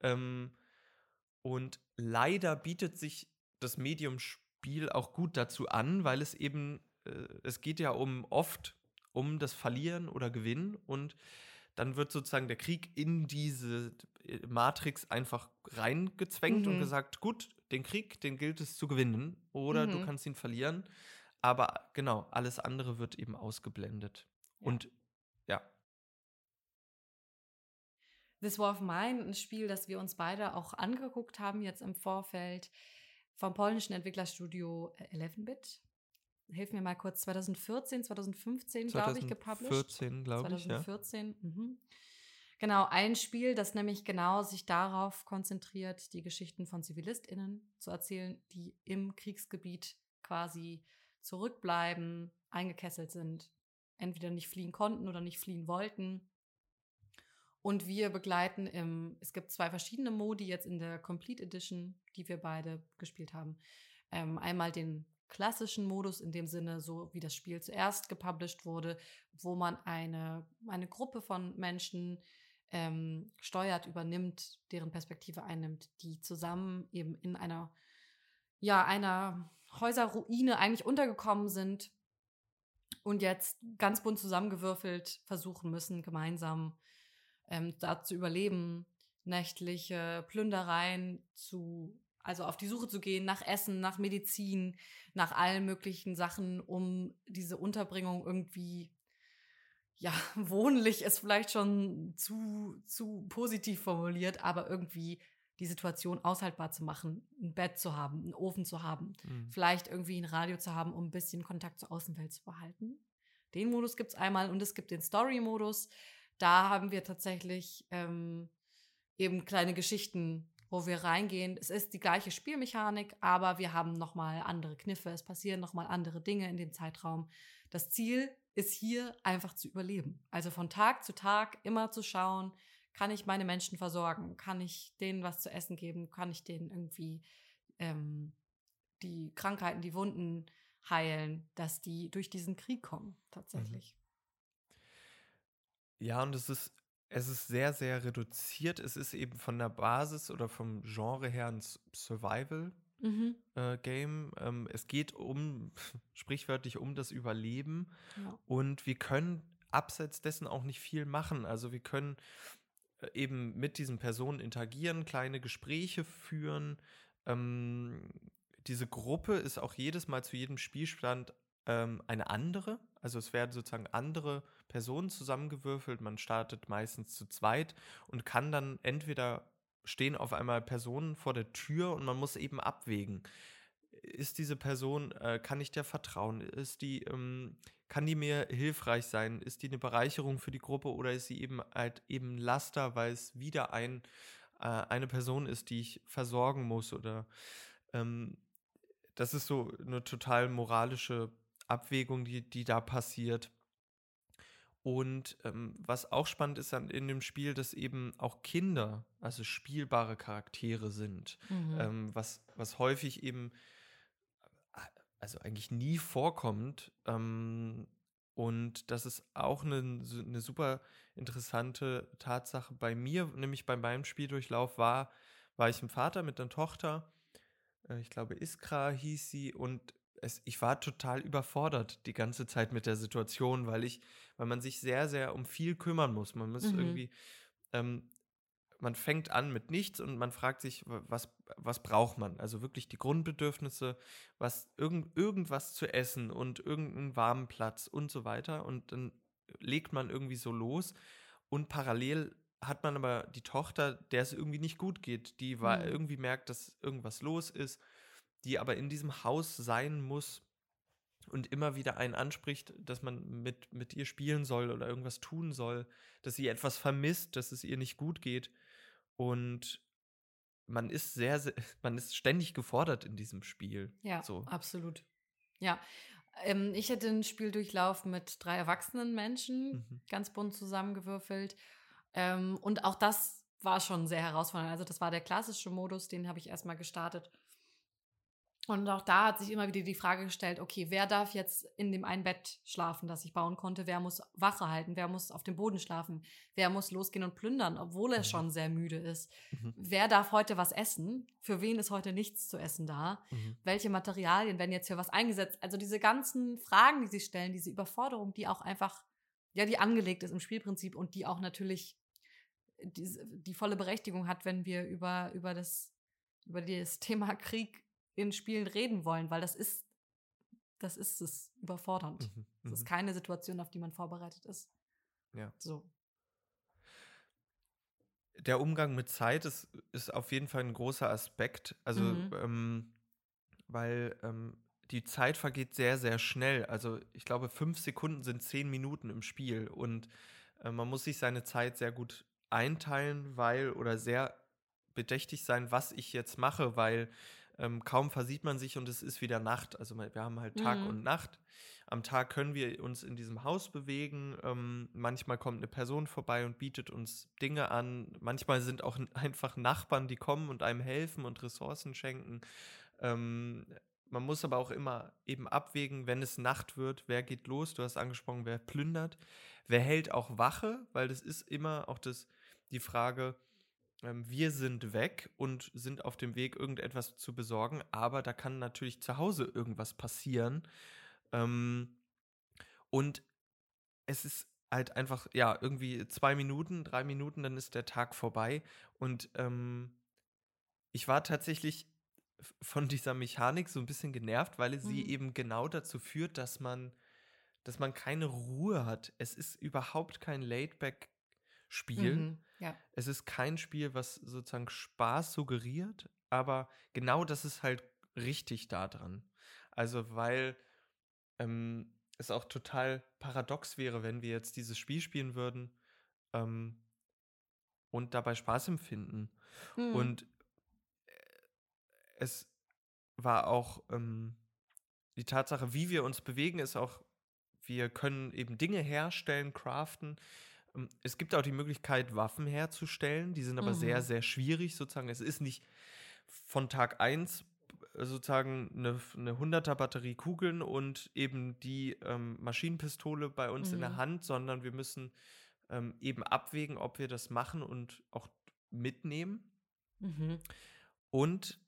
Ähm, und leider bietet sich das Medium Spiel auch gut dazu an, weil es eben, es geht ja um oft um das Verlieren oder Gewinnen und dann wird sozusagen der Krieg in diese äh, Matrix einfach reingezwängt mhm. und gesagt, gut, den Krieg, den gilt es zu gewinnen oder mhm. du kannst ihn verlieren. Aber genau, alles andere wird eben ausgeblendet. Ja. Und This War of Mine, ein Spiel, das wir uns beide auch angeguckt haben jetzt im Vorfeld vom polnischen Entwicklerstudio 11-Bit. Hilf mir mal kurz, 2014, 2015, glaube ich, gepublished. 2014, glaube ich, 2014, ja. Mhm. Genau, ein Spiel, das nämlich genau sich darauf konzentriert, die Geschichten von ZivilistInnen zu erzählen, die im Kriegsgebiet quasi zurückbleiben, eingekesselt sind, entweder nicht fliehen konnten oder nicht fliehen wollten und wir begleiten im, es gibt zwei verschiedene Modi jetzt in der Complete Edition, die wir beide gespielt haben. Ähm, einmal den klassischen Modus, in dem Sinne, so wie das Spiel zuerst gepublished wurde, wo man eine, eine Gruppe von Menschen ähm, steuert, übernimmt, deren Perspektive einnimmt, die zusammen eben in einer, ja, einer Häuserruine eigentlich untergekommen sind und jetzt ganz bunt zusammengewürfelt versuchen müssen, gemeinsam ähm, da zu überleben, nächtliche Plündereien zu, also auf die Suche zu gehen nach Essen, nach Medizin, nach allen möglichen Sachen, um diese Unterbringung irgendwie ja, wohnlich ist vielleicht schon zu, zu positiv formuliert, aber irgendwie die Situation aushaltbar zu machen, ein Bett zu haben, einen Ofen zu haben, mhm. vielleicht irgendwie ein Radio zu haben, um ein bisschen Kontakt zur Außenwelt zu behalten. Den Modus gibt es einmal und es gibt den Story-Modus da haben wir tatsächlich ähm, eben kleine Geschichten, wo wir reingehen. Es ist die gleiche Spielmechanik, aber wir haben nochmal andere Kniffe. Es passieren nochmal andere Dinge in dem Zeitraum. Das Ziel ist hier einfach zu überleben. Also von Tag zu Tag immer zu schauen, kann ich meine Menschen versorgen? Kann ich denen was zu essen geben? Kann ich denen irgendwie ähm, die Krankheiten, die Wunden heilen, dass die durch diesen Krieg kommen, tatsächlich. Mhm. Ja, und es ist, es ist sehr, sehr reduziert. Es ist eben von der Basis oder vom Genre her ein Survival. Mhm. Äh, Game. Ähm, es geht um, sprichwörtlich um das Überleben. Ja. Und wir können abseits dessen auch nicht viel machen. Also wir können äh, eben mit diesen Personen interagieren, kleine Gespräche führen. Ähm, diese Gruppe ist auch jedes Mal zu jedem Spielstand ähm, eine andere. Also es werden sozusagen andere Personen zusammengewürfelt. Man startet meistens zu zweit und kann dann entweder stehen auf einmal Personen vor der Tür und man muss eben abwägen. Ist diese Person, äh, kann ich der vertrauen? Ist die, ähm, kann die mir hilfreich sein? Ist die eine Bereicherung für die Gruppe oder ist sie eben halt eben Laster, weil es wieder ein, äh, eine Person ist, die ich versorgen muss? Oder ähm, das ist so eine total moralische Abwägung, die, die da passiert. Und ähm, was auch spannend ist an, in dem Spiel, dass eben auch Kinder, also spielbare Charaktere sind, mhm. ähm, was, was häufig eben also eigentlich nie vorkommt. Ähm, und das ist auch eine, eine super interessante Tatsache bei mir, nämlich bei meinem Spieldurchlauf war, war ich ein Vater mit einer Tochter, äh, ich glaube Iskra hieß sie, und es, ich war total überfordert die ganze Zeit mit der Situation, weil ich, weil man sich sehr, sehr um viel kümmern muss. Man muss mhm. irgendwie ähm, man fängt an mit nichts und man fragt sich, was, was braucht man? Also wirklich die Grundbedürfnisse, was irgend, irgendwas zu essen und irgendeinen warmen Platz und so weiter. Und dann legt man irgendwie so los. Und parallel hat man aber die Tochter, der es irgendwie nicht gut geht, die war, mhm. irgendwie merkt, dass irgendwas los ist, die aber in diesem Haus sein muss und immer wieder einen anspricht, dass man mit, mit ihr spielen soll oder irgendwas tun soll, dass sie etwas vermisst, dass es ihr nicht gut geht. Und man ist sehr, sehr, man ist ständig gefordert in diesem Spiel. Ja, so. absolut. Ja. Ähm, ich hätte ein Spieldurchlauf mit drei erwachsenen Menschen, mhm. ganz bunt zusammengewürfelt. Ähm, und auch das war schon sehr herausfordernd. Also, das war der klassische Modus, den habe ich erstmal gestartet und auch da hat sich immer wieder die Frage gestellt, okay, wer darf jetzt in dem einen Bett schlafen, das ich bauen konnte? Wer muss Wache halten? Wer muss auf dem Boden schlafen? Wer muss losgehen und plündern, obwohl er mhm. schon sehr müde ist? Mhm. Wer darf heute was essen? Für wen ist heute nichts zu essen da? Mhm. Welche Materialien werden jetzt für was eingesetzt? Also diese ganzen Fragen, die sie stellen, diese Überforderung, die auch einfach, ja, die angelegt ist im Spielprinzip und die auch natürlich die, die volle Berechtigung hat, wenn wir über, über das über das Thema Krieg in Spielen reden wollen, weil das ist, das ist es überfordernd. Mhm, das ist mhm. keine Situation, auf die man vorbereitet ist. Ja. So. Der Umgang mit Zeit ist, ist auf jeden Fall ein großer Aspekt. Also, mhm. ähm, weil ähm, die Zeit vergeht sehr, sehr schnell. Also, ich glaube, fünf Sekunden sind zehn Minuten im Spiel und äh, man muss sich seine Zeit sehr gut einteilen, weil oder sehr bedächtig sein, was ich jetzt mache, weil ähm, kaum versieht man sich und es ist wieder Nacht. Also wir haben halt Tag mhm. und Nacht. Am Tag können wir uns in diesem Haus bewegen. Ähm, manchmal kommt eine Person vorbei und bietet uns Dinge an. Manchmal sind auch einfach Nachbarn, die kommen und einem helfen und Ressourcen schenken. Ähm, man muss aber auch immer eben abwägen, wenn es Nacht wird, wer geht los? Du hast angesprochen, wer plündert. Wer hält auch Wache? Weil das ist immer auch das, die Frage, ähm, wir sind weg und sind auf dem Weg, irgendetwas zu besorgen, aber da kann natürlich zu Hause irgendwas passieren. Ähm, und es ist halt einfach, ja, irgendwie zwei Minuten, drei Minuten, dann ist der Tag vorbei. Und ähm, ich war tatsächlich von dieser Mechanik so ein bisschen genervt, weil sie mhm. eben genau dazu führt, dass man, dass man keine Ruhe hat. Es ist überhaupt kein Laidback Spiel. Mhm, ja. Es ist kein Spiel, was sozusagen Spaß suggeriert, aber genau das ist halt richtig da dran. Also, weil ähm, es auch total paradox wäre, wenn wir jetzt dieses Spiel spielen würden ähm, und dabei Spaß empfinden. Mhm. Und äh, es war auch ähm, die Tatsache, wie wir uns bewegen, ist auch wir können eben Dinge herstellen, craften. Ähm, es gibt auch die Möglichkeit, Waffen herzustellen. Die sind aber sehr, Mhm. sehr schwierig sozusagen. Es ist nicht von Tag 1 sozusagen eine, eine 100er Batterie Kugeln und eben die ähm, Maschinenpistole bei uns in der Mhm. Hand, sondern wir müssen ähm, eben abwägen, ob wir das machen und auch mitnehmen. Mhm. Und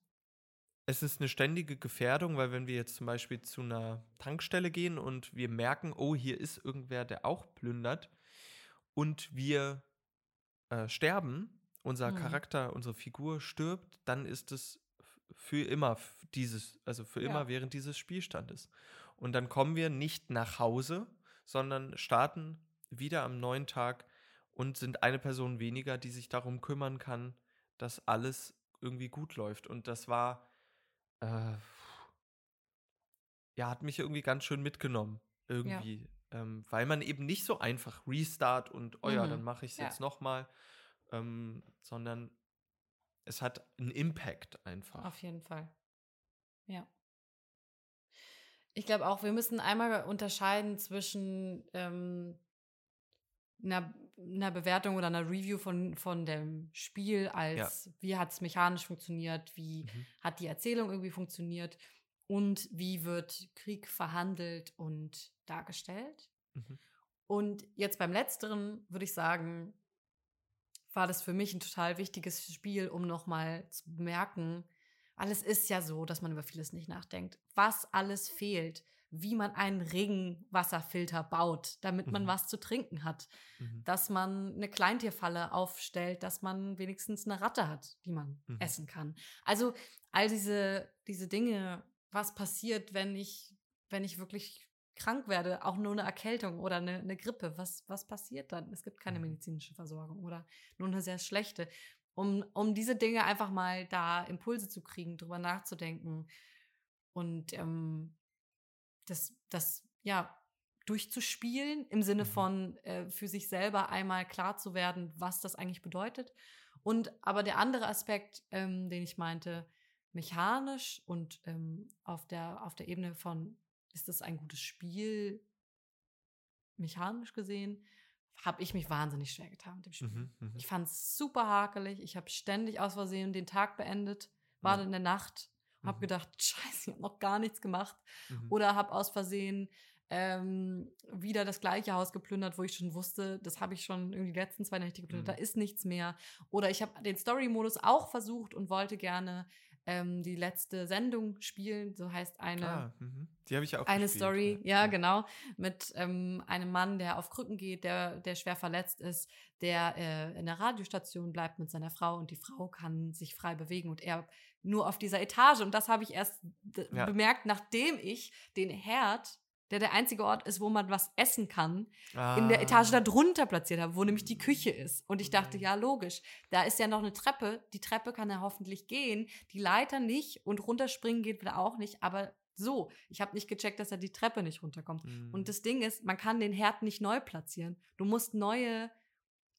es ist eine ständige Gefährdung, weil wenn wir jetzt zum Beispiel zu einer Tankstelle gehen und wir merken, oh, hier ist irgendwer, der auch plündert und wir äh, sterben, unser Mhm. Charakter, unsere Figur stirbt, dann ist es für immer dieses, also für immer Ja. während dieses Spielstandes. Und dann kommen wir nicht nach Hause, sondern starten wieder am neuen Tag und sind eine Person weniger, die sich darum kümmern kann, dass alles irgendwie gut läuft. Und das war, äh, ja, hat mich irgendwie ganz schön mitgenommen. Irgendwie. Ähm, weil man eben nicht so einfach Restart und, oh ja, Mhm. dann mache ich es Ja. jetzt nochmal, ähm, sondern es hat einen Impact einfach. Auf jeden Fall. Ja. Ich glaube auch, wir müssen einmal unterscheiden zwischen ähm, einer, einer Bewertung oder einer Review von, von dem Spiel als wie hat es mechanisch funktioniert, wie Mhm. hat die Erzählung irgendwie funktioniert und wie wird Krieg verhandelt und dargestellt. Mhm. Und jetzt beim letzteren würde ich sagen, war das für mich ein total wichtiges Spiel, um nochmal zu bemerken, alles ist ja so, dass man über vieles nicht nachdenkt. Was alles fehlt, wie man einen Regenwasserfilter baut, damit man Mhm. was zu trinken hat, Mhm. dass man eine Kleintierfalle aufstellt, dass man wenigstens eine Ratte hat, die man Mhm. essen kann. Also all diese, diese Dinge, was passiert, wenn ich, wenn ich wirklich krank werde, auch nur eine Erkältung oder eine, eine Grippe, was, was passiert dann? Es gibt keine Mhm. medizinische Versorgung oder nur eine sehr schlechte. Um, um diese Dinge einfach mal da Impulse zu kriegen, drüber nachzudenken und ähm, das, das, ja, durchzuspielen im Sinne Mhm. von äh, für sich selber einmal klar zu werden, was das eigentlich bedeutet. Und aber der andere Aspekt, ähm, den ich meinte, mechanisch und ähm, auf, der, auf der Ebene von, ist das ein gutes Spiel, mechanisch gesehen, habe ich mich wahnsinnig schwer getan mit dem Spiel. Mhm. Mhm. Ich fand es super hakelig. Ich habe ständig aus Versehen den Tag beendet, war Ja. in der Nacht und habe Mhm. gedacht, scheiße, ich habe noch gar nichts gemacht. Mhm. Oder habe aus Versehen ähm, wieder das gleiche Haus geplündert, wo ich schon wusste, das habe ich schon irgendwie die letzten zwei Nächte geplündert, Mhm. da ist nichts mehr. Oder ich habe den Story-Modus auch versucht und wollte gerne ähm, die letzte Sendung spielen, so heißt eine Ah, mhm. Die habe ich auch eine gespielt, Story, ja, genau, mit ähm, einem Mann, der auf Krücken geht, der, der schwer verletzt ist, der äh, in der Radiostation bleibt mit seiner Frau und die Frau kann sich frei bewegen und er nur auf dieser Etage. Und das habe ich erst Ja. bemerkt, nachdem ich den Herd, der der einzige Ort ist, wo man was essen kann, in der Etage Ah. darunter platziert habe, wo nämlich die Küche ist. Und ich dachte, ja, logisch, da ist ja noch eine Treppe. Die Treppe kann er hoffentlich gehen, die Leiter nicht und runterspringen geht wieder auch nicht. Aber so, ich habe nicht gecheckt, dass er die Treppe nicht runterkommt. Mhm. Und das Ding ist, man kann den Herd nicht neu platzieren. Du musst neue,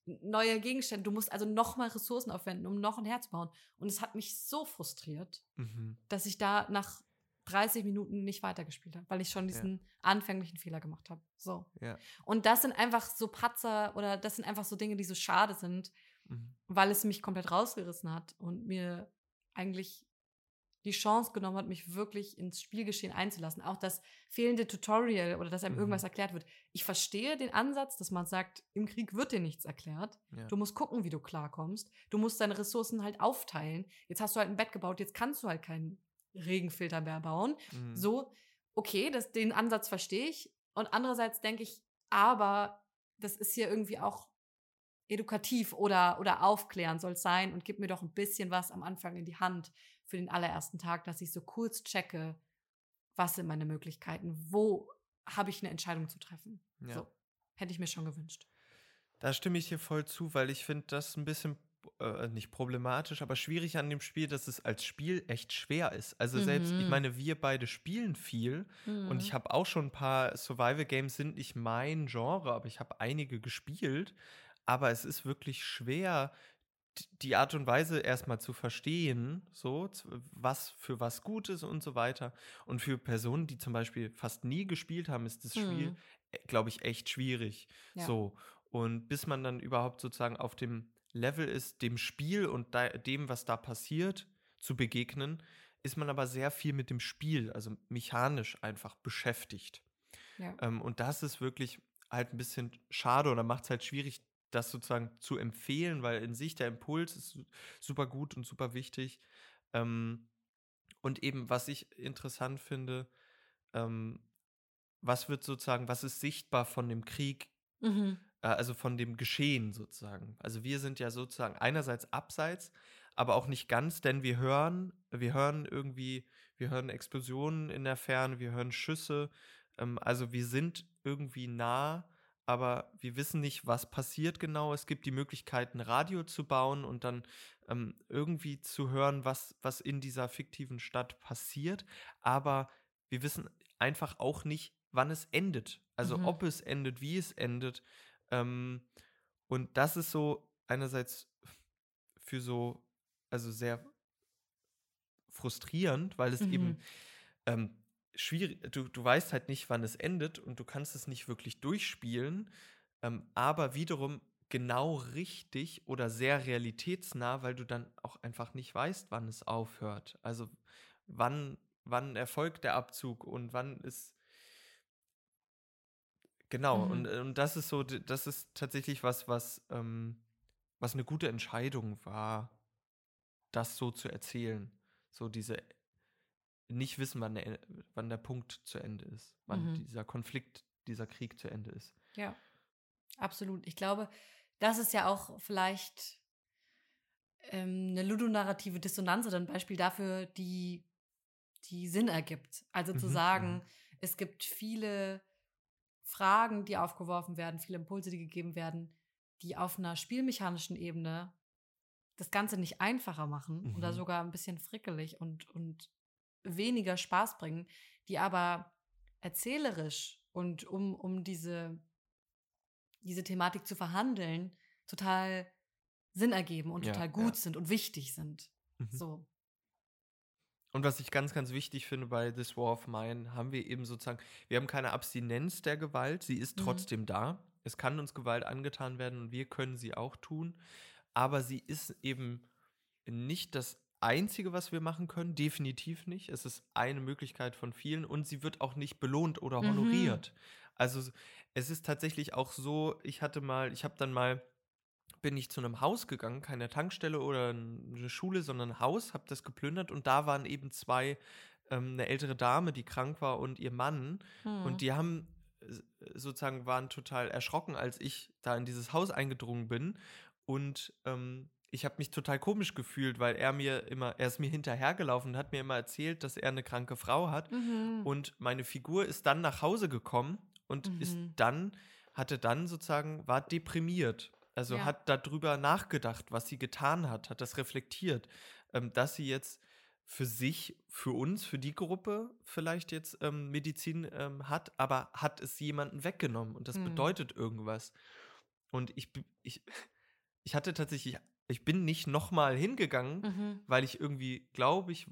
neue Gegenstände, du musst also nochmal Ressourcen aufwenden, um noch ein Herd zu bauen. Und es hat mich so frustriert, Mhm. dass ich da nach 30 Minuten nicht weitergespielt habe, weil ich schon diesen anfänglichen Fehler gemacht habe. So. Ja. Und das sind einfach so Patzer oder das sind einfach so Dinge, die so schade sind, Mhm. weil es mich komplett rausgerissen hat und mir eigentlich die Chance genommen hat, mich wirklich ins Spielgeschehen einzulassen. Auch das fehlende Tutorial oder dass einem Mhm. irgendwas erklärt wird. Ich verstehe den Ansatz, dass man sagt, im Krieg wird dir nichts erklärt. Ja. Du musst gucken, wie du klarkommst. Du musst deine Ressourcen halt aufteilen. Jetzt hast du halt ein Bett gebaut, jetzt kannst du halt keinen Regenfilter mehr bauen. Mhm. So, okay, das, den Ansatz verstehe ich. Und andererseits denke ich, aber das ist hier irgendwie auch edukativ oder, oder aufklärend soll es sein und gib mir doch ein bisschen was am Anfang in die Hand für den allerersten Tag, dass ich so kurz checke, was sind meine Möglichkeiten, wo habe ich eine Entscheidung zu treffen. Ja. So, hätte ich mir schon gewünscht. Da stimme ich dir voll zu, weil ich finde das ein bisschen äh, nicht problematisch, aber schwierig an dem Spiel, dass es als Spiel echt schwer ist. Also selbst, ich Mhm. meine, wir beide spielen viel und Mhm. ich habe auch schon ein paar Survival Games sind nicht mein Genre, aber ich habe einige gespielt. Aber es ist wirklich schwer, die Art und Weise erstmal zu verstehen, so, was für was gut ist und so weiter. Und für Personen, die zum Beispiel fast nie gespielt haben, ist das Spiel Mhm. glaube ich, echt schwierig. Ja. So. Und bis man dann überhaupt sozusagen auf dem Level ist, dem Spiel und dem, was da passiert, zu begegnen, ist man aber sehr viel mit dem Spiel, also mechanisch einfach beschäftigt. Ja. Ähm, und das ist wirklich halt ein bisschen schade oder macht es halt schwierig, das sozusagen zu empfehlen, weil in sich der Impuls ist super gut und super wichtig. Ähm, und eben, was ich interessant finde, ähm, was wird sozusagen, was ist sichtbar von dem Krieg, Mhm. Äh, also von dem Geschehen sozusagen. Also wir sind ja sozusagen einerseits abseits, aber auch nicht ganz, denn wir hören, wir hören irgendwie, wir hören Explosionen in der Ferne, wir hören Schüsse. Ähm, also wir sind irgendwie nah, aber wir wissen nicht, was passiert genau. Es gibt die Möglichkeit, ein Radio zu bauen und dann ähm, irgendwie zu hören, was, was in dieser fiktiven Stadt passiert. Aber wir wissen einfach auch nicht, wann es endet. Also Mhm. ob es endet, wie es endet. Ähm, und das ist so einerseits für so, also sehr frustrierend, weil es Mhm. eben ähm, schwierig, du, du weißt halt nicht, wann es endet und du kannst es nicht wirklich durchspielen, ähm, aber wiederum genau richtig oder sehr realitätsnah, weil du dann auch einfach nicht weißt, wann es aufhört. Also wann, wann erfolgt der Abzug und wann ist Genau, Mhm. und, äh, und das ist so, das ist tatsächlich was, was, ähm, was eine gute Entscheidung war, das so zu erzählen. So diese nicht wissen, wann der, wann der Punkt zu Ende ist, wann Mhm. dieser Konflikt, dieser Krieg zu Ende ist. Ja, absolut. Ich glaube, das ist ja auch vielleicht ähm, eine ludonarrative Dissonanz oder ein Beispiel dafür, die, die Sinn ergibt. Also zu Mhm, sagen, mhm. es gibt viele Fragen, die aufgeworfen werden, viele Impulse, die gegeben werden, die auf einer spielmechanischen Ebene das Ganze nicht einfacher machen oder Mhm. sogar ein bisschen frickelig und, und weniger Spaß bringen, die aber erzählerisch und um, um diese, diese Thematik zu verhandeln, total Sinn ergeben und Ja, total ja. gut sind und wichtig sind. Mhm. So. Und was ich ganz, ganz wichtig finde bei This War of Mine, haben wir eben sozusagen, wir haben keine Abstinenz der Gewalt, sie ist Mhm. trotzdem da. Es kann uns Gewalt angetan werden und wir können sie auch tun. Aber sie ist eben nicht das Einzige, was wir machen können, definitiv nicht. Es ist eine Möglichkeit von vielen und sie wird auch nicht belohnt oder Mhm. honoriert. Also es ist tatsächlich auch so, ich hatte mal, ich habe dann mal bin ich zu einem Haus gegangen, keine Tankstelle oder eine Schule, sondern ein Haus, habe das geplündert und da waren eben zwei, ähm, eine ältere Dame, die krank war und ihr Mann Hm. und die haben sozusagen waren total erschrocken, als ich da in dieses Haus eingedrungen bin und ähm, ich habe mich total komisch gefühlt, weil er mir immer, er ist mir hinterhergelaufen und hat mir immer erzählt, dass er eine kranke Frau hat Mhm. und meine Figur ist dann nach Hause gekommen und ist Mhm. dann, hatte dann sozusagen, war deprimiert. Also Ja. hat darüber nachgedacht, was sie getan hat, hat das reflektiert, ähm, dass sie jetzt für sich, für uns, für die Gruppe vielleicht jetzt ähm, Medizin ähm, hat, aber hat es jemanden weggenommen und das Mhm. bedeutet irgendwas. Und ich, ich, ich hatte tatsächlich, ich bin nicht nochmal hingegangen, Mhm. weil ich irgendwie, glaube ich,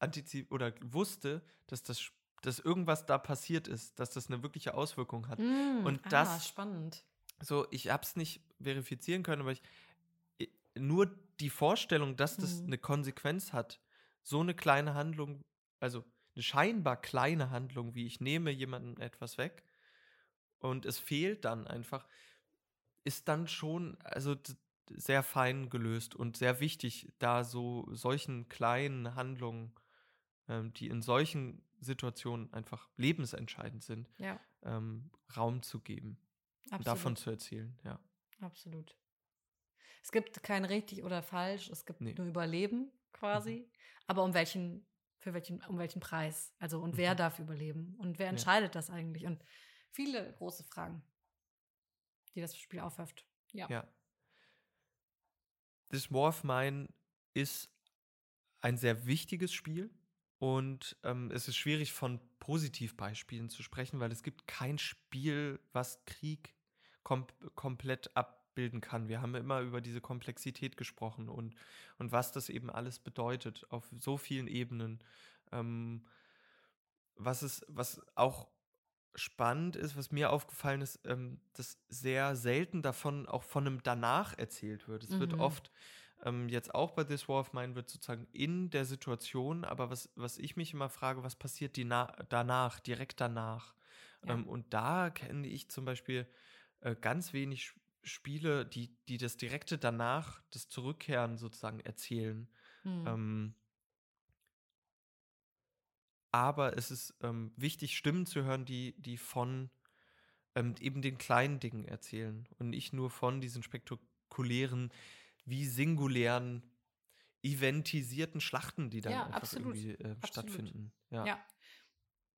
antizip oder wusste, dass das dass irgendwas da passiert ist, dass das eine wirkliche Auswirkung hat. Mm, Und ah, das- spannend. So, ich habe es nicht verifizieren können, aber ich nur die Vorstellung, dass das Mhm. eine Konsequenz hat, so eine kleine Handlung, also eine scheinbar kleine Handlung, wie ich nehme jemandem etwas weg und es fehlt dann einfach, ist dann schon also sehr fein gelöst und sehr wichtig, da so solchen kleinen Handlungen, ähm, die in solchen Situationen einfach lebensentscheidend sind, Ja, ähm, Raum zu geben und absolut. davon zu erzählen, ja. Absolut. Es gibt kein richtig oder falsch, es gibt Nee. nur Überleben quasi. Aber um welchen, für welchen, um welchen Preis? Also und wer Mhm. darf überleben? Und wer Ja. entscheidet das eigentlich? Und viele große Fragen, die das Spiel aufwirft. Ja. Ja. This War of Mine ist ein sehr wichtiges Spiel und ähm, es ist schwierig von Positivbeispielen zu sprechen, weil es gibt kein Spiel, was Krieg kom komplett abbilden kann. Wir haben immer über diese Komplexität gesprochen und, und was das eben alles bedeutet auf so vielen Ebenen. Ähm, was es, was auch spannend ist, was mir aufgefallen ist, ähm, dass sehr selten davon auch von einem danach erzählt wird. Es wird Mhm. oft, ähm, jetzt auch bei This War of Mine, wird sozusagen in der Situation, aber was, was ich mich immer frage, was passiert die na danach, direkt danach? Ja. Ähm, und da kenne ich zum Beispiel äh, ganz wenig Spiele, die, die das direkte danach, das Zurückkehren sozusagen erzählen. Hm. Ähm, aber es ist ähm, wichtig, Stimmen zu hören, die, die von ähm, eben den kleinen Dingen erzählen und nicht nur von diesen spektakulären, wie singulären, eventisierten Schlachten, die dann Ja, einfach absolut. irgendwie äh, stattfinden. Ja. Ja.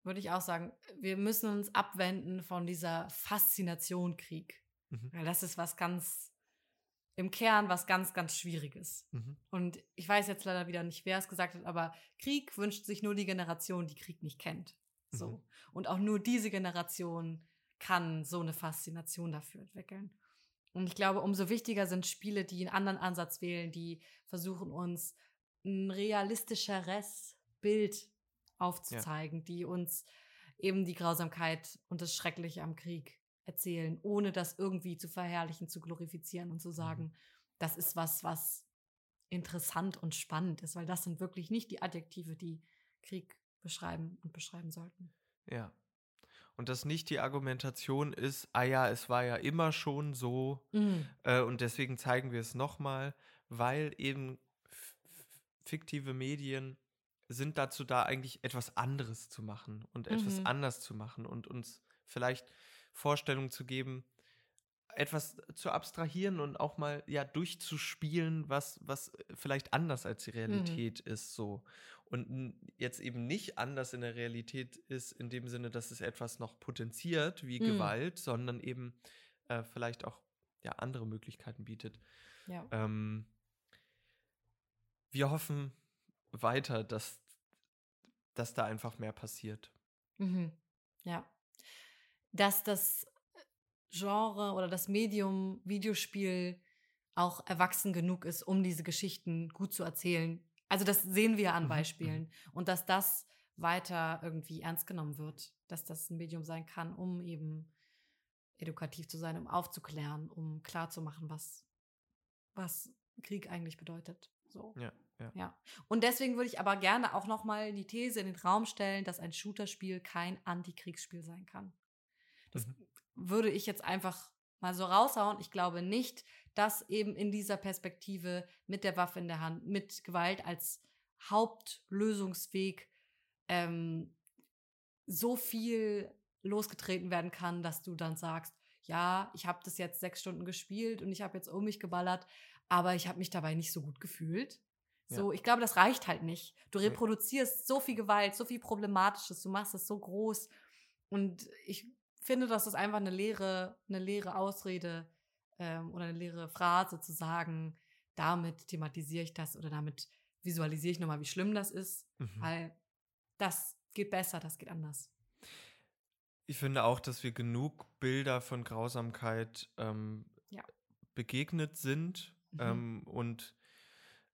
Würde ich auch sagen, wir müssen uns abwenden von dieser Faszination Krieg. Mhm. Weil das ist was ganz, im Kern was ganz, ganz Schwieriges. Mhm. Und ich weiß jetzt leider wieder nicht, wer es gesagt hat, aber Krieg wünscht sich nur die Generation, die Krieg nicht kennt. So. Mhm. Und auch nur diese Generation kann so eine Faszination dafür entwickeln. Und ich glaube, umso wichtiger sind Spiele, die einen anderen Ansatz wählen, die versuchen uns ein realistischeres Bild aufzuzeigen, die uns eben die Grausamkeit und das Schreckliche am Krieg erzählen, ohne das irgendwie zu verherrlichen, zu glorifizieren und zu sagen, das ist was, was interessant und spannend ist, weil das sind wirklich nicht die Adjektive, die Krieg beschreiben und beschreiben sollten. Ja. Und dass nicht die Argumentation ist, ah ja, es war ja immer schon so Mhm. äh, und deswegen zeigen wir es nochmal, weil eben fiktive Medien sind dazu da, eigentlich etwas anderes zu machen und etwas Mhm. anders zu machen und uns vielleicht Vorstellungen zu geben, etwas zu abstrahieren und auch mal ja durchzuspielen, was, was vielleicht anders als die Realität ist so. Und jetzt eben nicht anders in der Realität ist, in dem Sinne, dass es etwas noch potenziert wie Mhm. Gewalt, sondern eben äh, vielleicht auch ja, andere Möglichkeiten bietet. Ja. Ähm, wir hoffen weiter, dass, dass da einfach mehr passiert. Mhm. Ja. Dass das Genre oder das Medium Videospiel auch erwachsen genug ist, um diese Geschichten gut zu erzählen. Also das sehen wir an Mhm, Beispielen. Und dass das weiter irgendwie ernst genommen wird. Dass das ein Medium sein kann, um eben edukativ zu sein, um aufzuklären, um klarzumachen, was, was Krieg eigentlich bedeutet. So. Ja, ja. Ja. Und deswegen würde ich aber gerne auch noch mal die These in den Raum stellen, dass ein Shooterspiel kein Antikriegsspiel sein kann. Das Mhm. würde ich jetzt einfach mal so raushauen. Ich glaube nicht, dass eben in dieser Perspektive mit der Waffe in der Hand, mit Gewalt als Hauptlösungsweg ähm, so viel losgetreten werden kann, dass du dann sagst, ja, ich habe das jetzt sechs Stunden gespielt und ich habe jetzt um mich geballert, aber ich habe mich dabei nicht so gut gefühlt. So, ich glaube, das reicht halt nicht. Du reproduzierst so viel Gewalt, so viel Problematisches, du machst es so groß. Und ich finde, das ist einfach eine leere, eine leere Ausrede ähm, oder eine leere Phrase zu sagen, damit thematisiere ich das oder damit visualisiere ich nochmal, wie schlimm das ist, Mhm. weil das geht besser, das geht anders. Ich finde auch, dass wir genug Bilder von Grausamkeit ähm, Ja. begegnet sind Mhm. ähm, und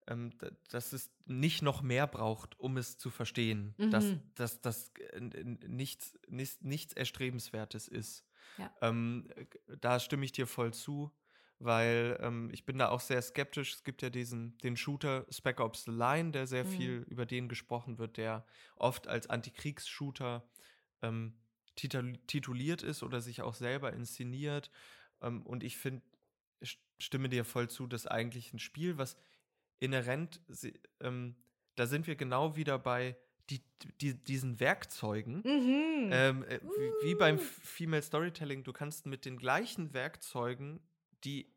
ähm, dass es nicht noch mehr braucht, um es zu verstehen, dass Mhm. dass das äh, nichts, nichts, nichts Erstrebenswertes ist. Ja. Ähm, äh, da stimme ich dir voll zu, weil ähm, ich bin da auch sehr skeptisch. Es gibt ja diesen den Shooter Spec Ops The Line, der sehr Mhm. viel über den gesprochen wird, der oft als Antikriegsshooter ähm, titul tituliert ist oder sich auch selber inszeniert. Ähm, und ich finde, stimme dir voll zu, dass eigentlich ein Spiel, was inhärent, ähm, da sind wir genau wieder bei die, die, diesen Werkzeugen. Mhm. Ähm, äh, wie, wie beim Uh. Female Storytelling, du kannst mit den gleichen Werkzeugen, die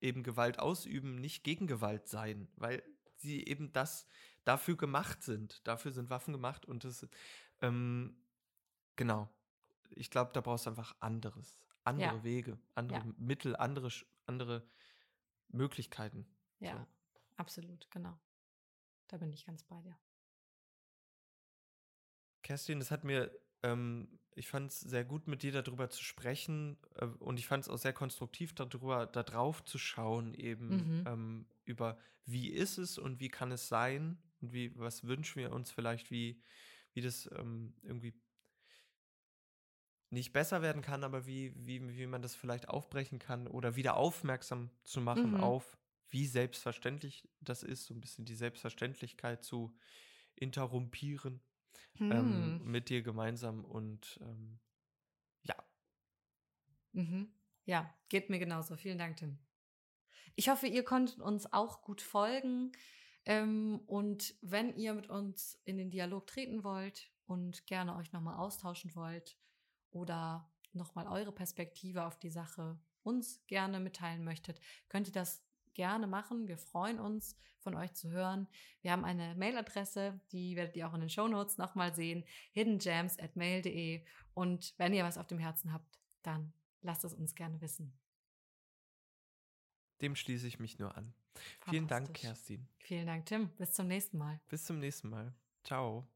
eben Gewalt ausüben, nicht gegen Gewalt sein, weil sie eben das dafür gemacht sind. Dafür sind Waffen gemacht und das, ähm, genau. Ich glaube, da brauchst du einfach anderes, andere Ja. Wege, andere Ja. Mittel, andere, andere Möglichkeiten. ja, absolut, genau. Da bin ich ganz bei dir. Kerstin, es hat mir, ähm, ich fand es sehr gut, mit dir darüber zu sprechen äh, und ich fand es auch sehr konstruktiv, darüber, da drauf zu schauen, eben Mhm. ähm, über wie ist es und wie kann es sein und wie, was wünschen wir uns vielleicht, wie, wie das ähm, irgendwie nicht besser werden kann, aber wie, wie, wie man das vielleicht aufbrechen kann oder wieder aufmerksam zu machen Mhm. auf, wie selbstverständlich das ist, so ein bisschen die Selbstverständlichkeit zu interrumpieren ähm, Hm. mit dir gemeinsam und ähm, ja, Mhm. Ja, geht mir genauso. Vielen Dank, Tim. Ich hoffe, ihr konntet uns auch gut folgen. Ähm, und wenn ihr mit uns in den Dialog treten wollt und gerne euch nochmal austauschen wollt oder nochmal eure Perspektive auf die Sache uns gerne mitteilen möchtet, könnt ihr das gerne machen. Wir freuen uns, von euch zu hören. Wir haben eine Mailadresse, die werdet ihr auch in den Shownotes nochmal sehen, hiddengems.mail.de. Und wenn ihr was auf dem Herzen habt, dann lasst es uns gerne wissen. dem schließe ich mich nur an. Vielen Dank. Kerstin. Vielen Dank, Tim. Bis zum nächsten Mal. Bis zum nächsten Mal. Ciao.